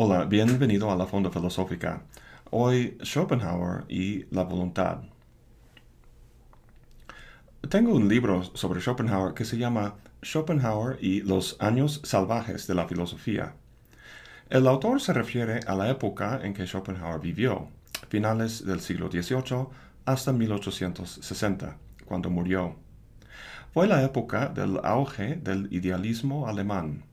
Hola, bienvenido a la Fonda Filosófica. Hoy Schopenhauer y la voluntad. Tengo un libro sobre Schopenhauer que se llama Schopenhauer y los años salvajes de la filosofía. El autor se refiere a la época en que Schopenhauer vivió, finales del siglo XVIII hasta 1860, cuando murió. Fue la época del auge del idealismo alemán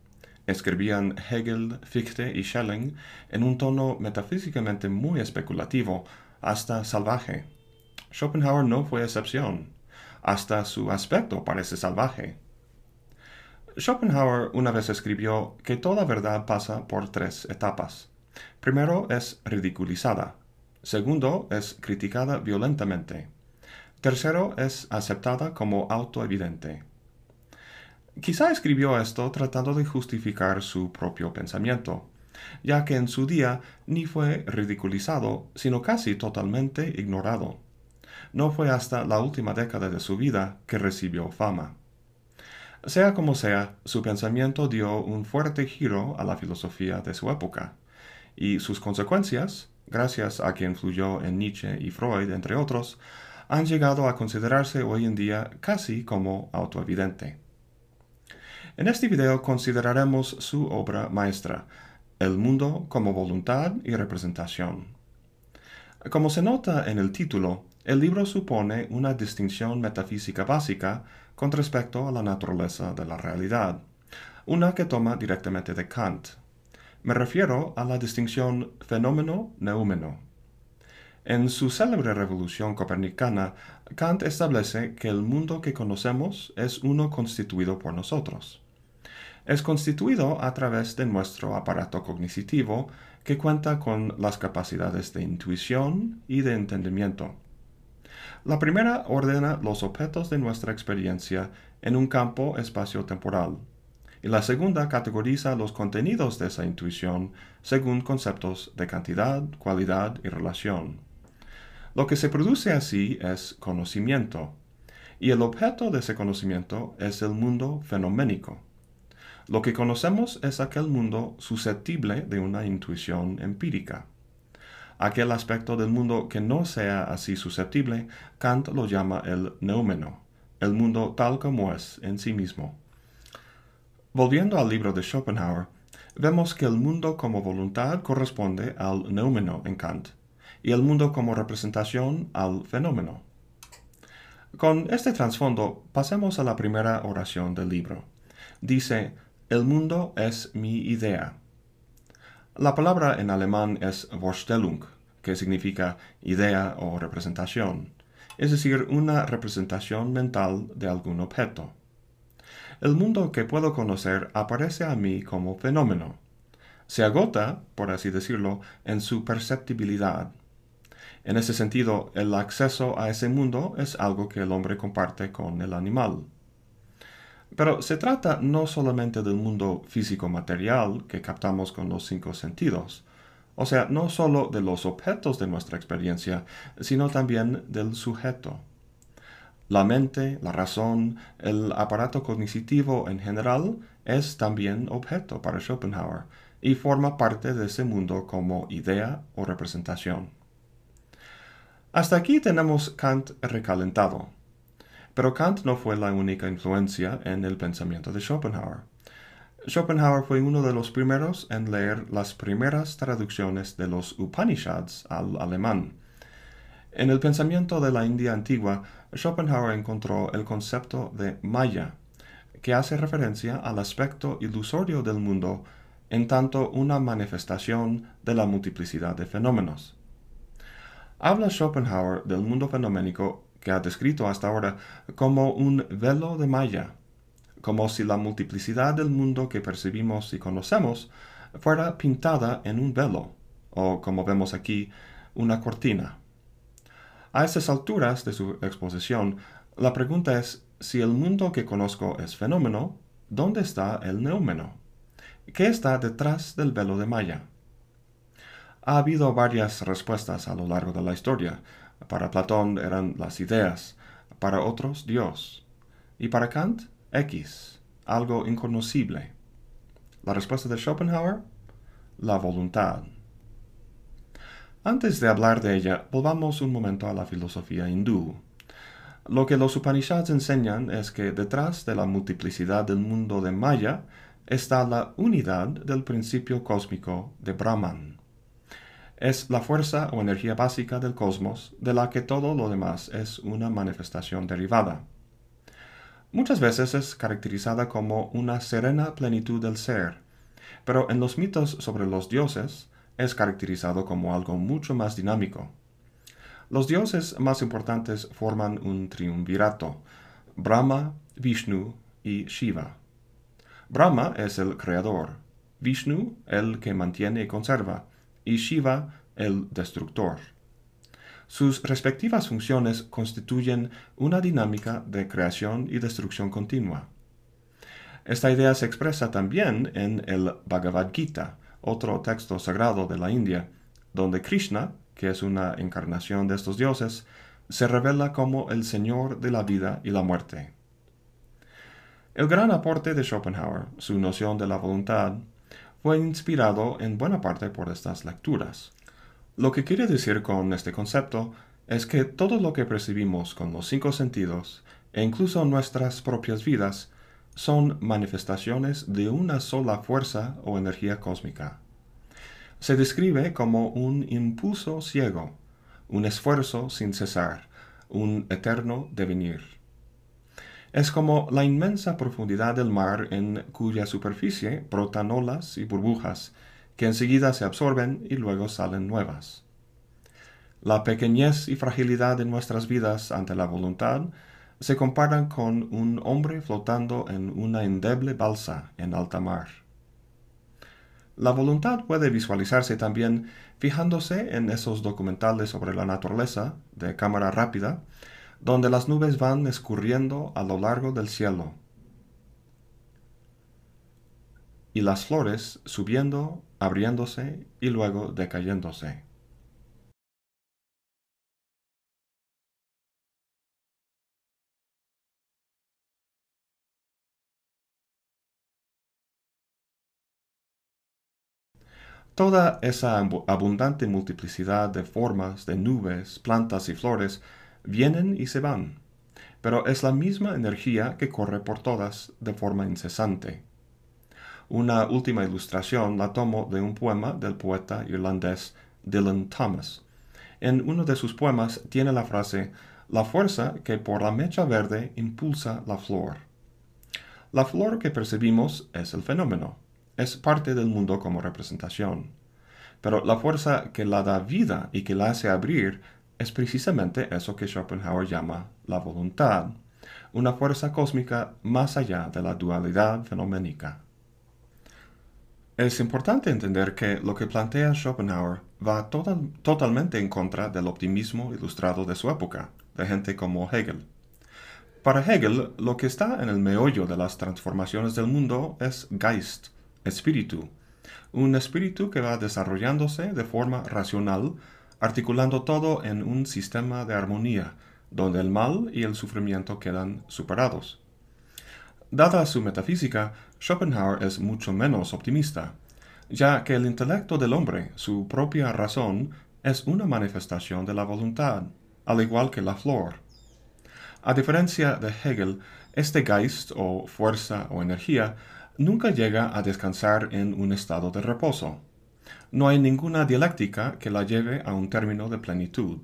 escribían Hegel, Fichte y Schelling en un tono metafísicamente muy especulativo, hasta salvaje. Schopenhauer no fue excepción. Hasta su aspecto parece salvaje. Schopenhauer una vez escribió que toda verdad pasa por tres etapas. Primero es ridiculizada. Segundo es criticada violentamente. Tercero es aceptada como autoevidente. Quizá escribió esto tratando de justificar su propio pensamiento, ya que en su día ni fue ridiculizado, sino casi totalmente ignorado. No fue hasta la última década de su vida que recibió fama. Sea como sea, su pensamiento dio un fuerte giro a la filosofía de su época, y sus consecuencias, gracias a que influyó en Nietzsche y Freud, entre otros, han llegado a considerarse hoy en día casi como autoevidente. En este video consideraremos su obra maestra, El mundo como voluntad y representación. Como se nota en el título, el libro supone una distinción metafísica básica con respecto a la naturaleza de la realidad, una que toma directamente de Kant. Me refiero a la distinción fenómeno-neúmeno. En su célebre revolución copernicana, Kant establece que el mundo que conocemos es uno constituido por nosotros es constituido a través de nuestro aparato cognitivo que cuenta con las capacidades de intuición y de entendimiento. La primera ordena los objetos de nuestra experiencia en un campo espacio-temporal, y la segunda categoriza los contenidos de esa intuición según conceptos de cantidad, cualidad y relación. Lo que se produce así es conocimiento, y el objeto de ese conocimiento es el mundo fenoménico. Lo que conocemos es aquel mundo susceptible de una intuición empírica. Aquel aspecto del mundo que no sea así susceptible, Kant lo llama el neumeno, el mundo tal como es en sí mismo. Volviendo al libro de Schopenhauer, vemos que el mundo como voluntad corresponde al neumeno en Kant, y el mundo como representación al fenómeno. Con este trasfondo, pasemos a la primera oración del libro. Dice, el mundo es mi idea. La palabra en alemán es Vorstellung, que significa idea o representación, es decir, una representación mental de algún objeto. El mundo que puedo conocer aparece a mí como fenómeno. Se agota, por así decirlo, en su perceptibilidad. En ese sentido, el acceso a ese mundo es algo que el hombre comparte con el animal. Pero se trata no solamente del mundo físico-material que captamos con los cinco sentidos, o sea, no solo de los objetos de nuestra experiencia, sino también del sujeto. La mente, la razón, el aparato cognitivo en general es también objeto para Schopenhauer y forma parte de ese mundo como idea o representación. Hasta aquí tenemos Kant recalentado, pero Kant no fue la única influencia en el pensamiento de Schopenhauer. Schopenhauer fue uno de los primeros en leer las primeras traducciones de los Upanishads al alemán. En el pensamiento de la India antigua, Schopenhauer encontró el concepto de Maya, que hace referencia al aspecto ilusorio del mundo en tanto una manifestación de la multiplicidad de fenómenos. Habla Schopenhauer del mundo fenoménico que ha descrito hasta ahora como un velo de malla, como si la multiplicidad del mundo que percibimos y conocemos fuera pintada en un velo, o como vemos aquí, una cortina. A estas alturas de su exposición, la pregunta es si el mundo que conozco es fenómeno, ¿dónde está el neúmeno? ¿Qué está detrás del velo de malla? Ha habido varias respuestas a lo largo de la historia, Para Platón eran las ideas, para otros Dios. Y para Kant, X, algo inconocible. La respuesta de Schopenhauer, la voluntad. Antes de hablar de ella, volvamos un momento a la filosofía hindú. Lo que los Upanishads enseñan es que detrás de la multiplicidad del mundo de Maya está la unidad del principio cósmico de Brahman. Es la fuerza o energía básica del cosmos de la que todo lo demás es una manifestación derivada. Muchas veces es caracterizada como una serena plenitud del ser, pero en los mitos sobre los dioses es caracterizado como algo mucho más dinámico. Los dioses más importantes forman un triunvirato, Brahma, Vishnu y Shiva. Brahma es el creador, Vishnu el que mantiene y conserva, y Shiva el destructor. Sus respectivas funciones constituyen una dinámica de creación y destrucción continua. Esta idea se expresa también en el Bhagavad Gita, otro texto sagrado de la India, donde Krishna, que es una encarnación de estos dioses, se revela como el Señor de la vida y la muerte. El gran aporte de Schopenhauer, su noción de la voluntad, fue inspirado en buena parte por estas lecturas. Lo que quiere decir con este concepto es que todo lo que percibimos con los cinco sentidos, e incluso nuestras propias vidas, son manifestaciones de una sola fuerza o energía cósmica se describe como un impulso ciego, un esfuerzo sin cesar, un eterno devenir. Es como la inmensa profundidad del mar en cuya superficie brotan olas y burbujas que enseguida se absorben y luego salen nuevas. La pequeñez y fragilidad de nuestras vidas ante la voluntad se comparan con un hombre flotando en una endeble balsa en alta mar. La voluntad puede visualizarse también fijándose en esos documentales sobre la naturaleza de cámara rápida, donde las nubes van escurriendo a lo largo del cielo y las flores subiendo, abriéndose y luego decayéndose. Toda esa abundante multiplicidad de formas, de nubes, plantas y flores, vienen y se van, pero es la misma energía que corre por todas de forma incesante. Una última ilustración la tomo de un poema del poeta irlandés Dylan Thomas. En uno de sus poemas tiene la frase La fuerza que por la mecha verde impulsa la flor. La flor que percibimos es el fenómeno es parte del mundo como representación. Pero la fuerza que la da vida y que la hace abrir es precisamente eso que Schopenhauer llama la voluntad, una fuerza cósmica más allá de la dualidad fenoménica. Es importante entender que lo que plantea Schopenhauer va totalmente en contra del optimismo ilustrado de su época, de gente como Hegel. Para Hegel, lo que está en el meollo de las transformaciones del mundo es Geist, espíritu, un espíritu que va desarrollándose de forma racional, articulando todo en un sistema de armonía, donde el mal y el sufrimiento quedan superados. Dada su metafísica, Schopenhauer es mucho menos optimista, ya que el intelecto del hombre, su propia razón, es una manifestación de la voluntad, al igual que la flor. A diferencia de Hegel, este Geist o fuerza o energía nunca llega a descansar en un estado de reposo. No hay ninguna dialéctica que la lleve a un término de plenitud.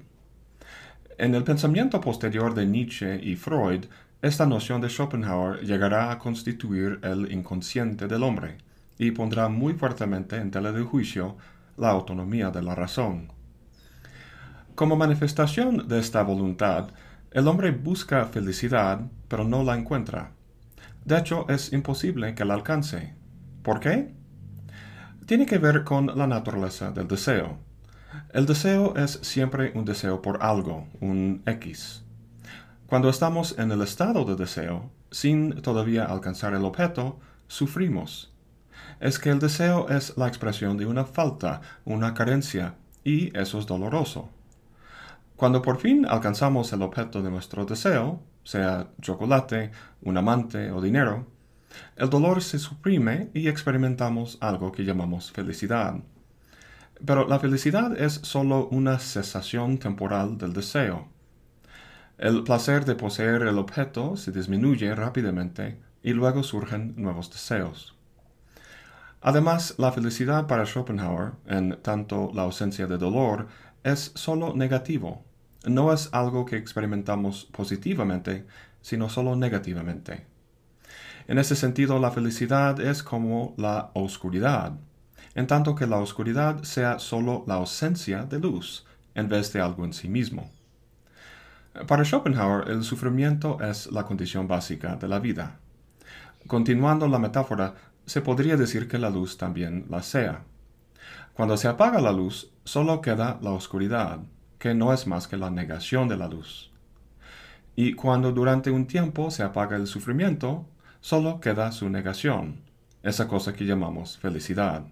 En el pensamiento posterior de Nietzsche y Freud, esta noción de Schopenhauer llegará a constituir el inconsciente del hombre y pondrá muy fuertemente en tela de juicio la autonomía de la razón. Como manifestación de esta voluntad, el hombre busca felicidad, pero no la encuentra. De hecho, es imposible que la alcance. ¿Por qué? Tiene que ver con la naturaleza del deseo. El deseo es siempre un deseo por algo, un X. Cuando estamos en el estado de deseo, sin todavía alcanzar el objeto, sufrimos. Es que el deseo es la expresión de una falta, una carencia, y eso es doloroso. Cuando por fin alcanzamos el objeto de nuestro deseo, sea chocolate, un amante o dinero, el dolor se suprime y experimentamos algo que llamamos felicidad. Pero la felicidad es solo una cesación temporal del deseo. El placer de poseer el objeto se disminuye rápidamente y luego surgen nuevos deseos. Además, la felicidad para Schopenhauer, en tanto la ausencia de dolor, es solo negativo. No es algo que experimentamos positivamente, sino solo negativamente. En ese sentido, la felicidad es como la oscuridad, en tanto que la oscuridad sea solo la ausencia de luz, en vez de algo en sí mismo. Para Schopenhauer, el sufrimiento es la condición básica de la vida. Continuando la metáfora, se podría decir que la luz también la sea. Cuando se apaga la luz, solo queda la oscuridad, que no es más que la negación de la luz. Y cuando durante un tiempo se apaga el sufrimiento, solo queda su negación, esa cosa que llamamos felicidad.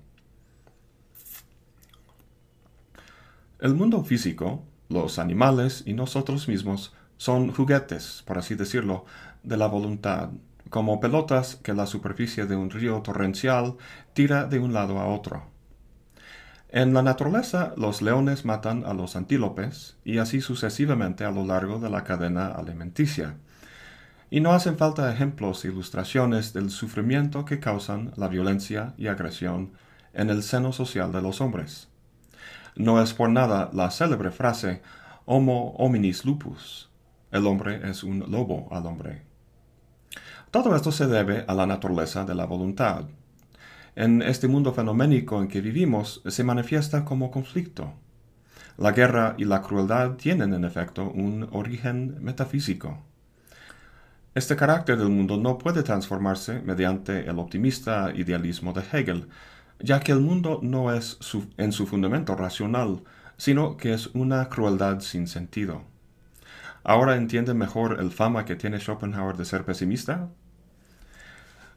El mundo físico, los animales y nosotros mismos son juguetes, por así decirlo, de la voluntad, como pelotas que la superficie de un río torrencial tira de un lado a otro. En la naturaleza, los leones matan a los antílopes y así sucesivamente a lo largo de la cadena alimenticia. Y no hacen falta ejemplos e ilustraciones del sufrimiento que causan la violencia y agresión en el seno social de los hombres. No es por nada la célebre frase Homo hominis lupus. El hombre es un lobo al hombre. Todo esto se debe a la naturaleza de la voluntad. En este mundo fenoménico en que vivimos se manifiesta como conflicto. La guerra y la crueldad tienen en efecto un origen metafísico. Este carácter del mundo no puede transformarse mediante el optimista idealismo de Hegel, ya que el mundo no es en su fundamento racional, sino que es una crueldad sin sentido. ¿Ahora entiende mejor el fama que tiene Schopenhauer de ser pesimista?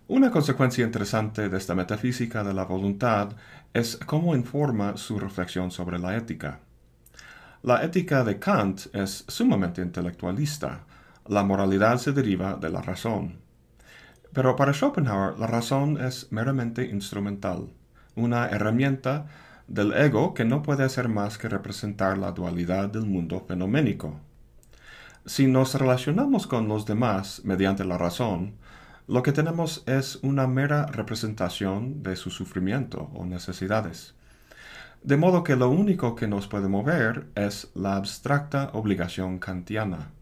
Una consecuencia interesante de esta metafísica de la voluntad es cómo informa su reflexión sobre la ética. La ética de Kant es sumamente intelectualista. La moralidad se deriva de la razón. Pero para Schopenhauer la razón es meramente instrumental, una herramienta del ego que no puede hacer más que representar la dualidad del mundo fenoménico. Si nos relacionamos con los demás mediante la razón, lo que tenemos es una mera representación de su sufrimiento o necesidades. De modo que lo único que nos puede mover es la abstracta obligación kantiana.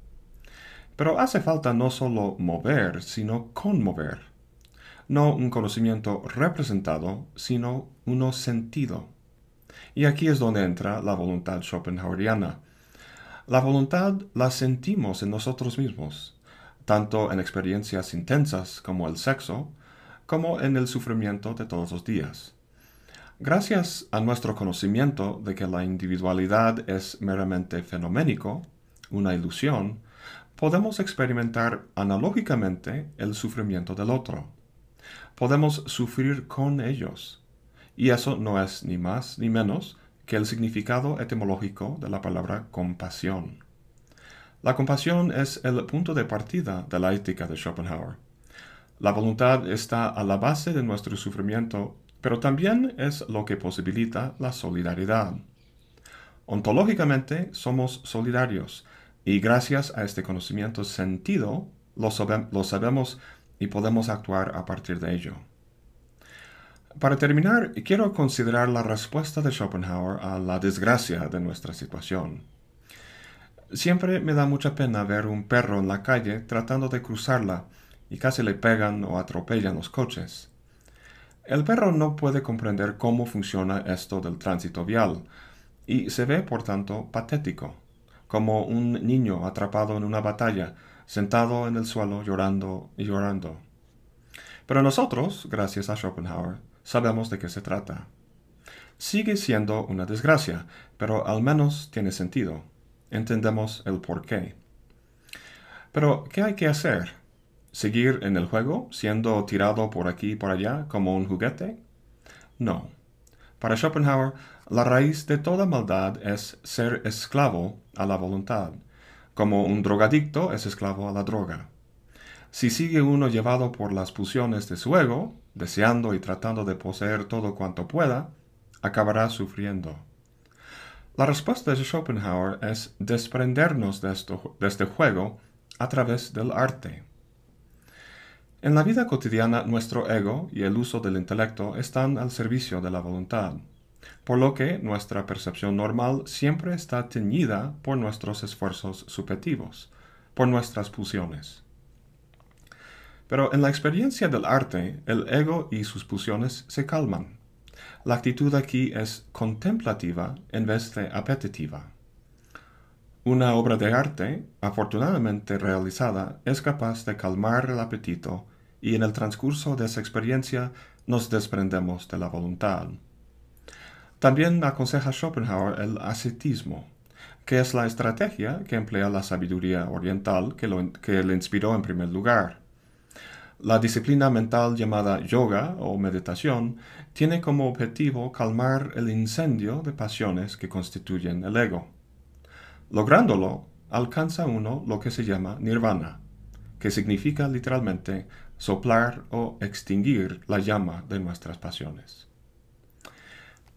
Pero hace falta no solo mover, sino conmover. No un conocimiento representado, sino uno sentido. Y aquí es donde entra la voluntad schopenhaueriana. La voluntad la sentimos en nosotros mismos, tanto en experiencias intensas como el sexo, como en el sufrimiento de todos los días. Gracias a nuestro conocimiento de que la individualidad es meramente fenoménico, una ilusión, podemos experimentar analógicamente el sufrimiento del otro. Podemos sufrir con ellos. Y eso no es ni más ni menos que el significado etimológico de la palabra compasión. La compasión es el punto de partida de la ética de Schopenhauer. La voluntad está a la base de nuestro sufrimiento, pero también es lo que posibilita la solidaridad. Ontológicamente somos solidarios y gracias a este conocimiento sentido lo, sabemos y podemos actuar a partir de ello. Para terminar, quiero considerar la respuesta de Schopenhauer a la desgracia de nuestra situación. Siempre me da mucha pena ver un perro en la calle tratando de cruzarla y casi le pegan o atropellan los coches. El perro no puede comprender cómo funciona esto del tránsito vial y se ve, por tanto, patético, como un niño atrapado en una batalla, sentado en el suelo llorando y llorando. Pero nosotros, gracias a Schopenhauer, sabemos de qué se trata. Sigue siendo una desgracia, pero al menos tiene sentido entendemos el por qué. Pero, ¿qué hay que hacer? ¿Seguir en el juego, siendo tirado por aquí y por allá como un juguete? No. Para Schopenhauer, la raíz de toda maldad es ser esclavo a la voluntad, como un drogadicto es esclavo a la droga. Si sigue uno llevado por las pulsiones de su ego, deseando y tratando de poseer todo cuanto pueda, acabará sufriendo. La respuesta de Schopenhauer es desprendernos de, de este juego a través del arte. En la vida cotidiana nuestro ego y el uso del intelecto están al servicio de la voluntad, por lo que nuestra percepción normal siempre está teñida por nuestros esfuerzos subjetivos, por nuestras pulsiones. Pero en la experiencia del arte, el ego y sus pulsiones se calman. La actitud aquí es contemplativa en vez de apetitiva. Una obra de arte, afortunadamente realizada, es capaz de calmar el apetito y en el transcurso de esa experiencia nos desprendemos de la voluntad. También aconseja Schopenhauer el ascetismo, que es la estrategia que emplea la sabiduría oriental que, que le inspiró en primer lugar. La disciplina mental llamada yoga o meditación tiene como objetivo calmar el incendio de pasiones que constituyen el ego. Lográndolo, alcanza uno lo que se llama nirvana, que significa literalmente soplar o extinguir la llama de nuestras pasiones.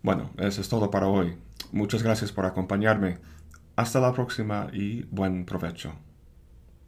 Bueno, eso es todo para hoy. Muchas gracias por acompañarme. Hasta la próxima y buen provecho.